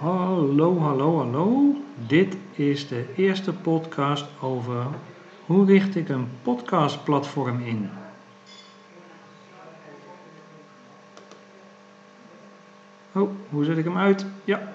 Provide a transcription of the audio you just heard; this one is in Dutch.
Hallo, hallo, hallo. Dit is de eerste podcast over hoe richt ik een podcastplatform in. Oh, hoe zet ik hem uit? Ja,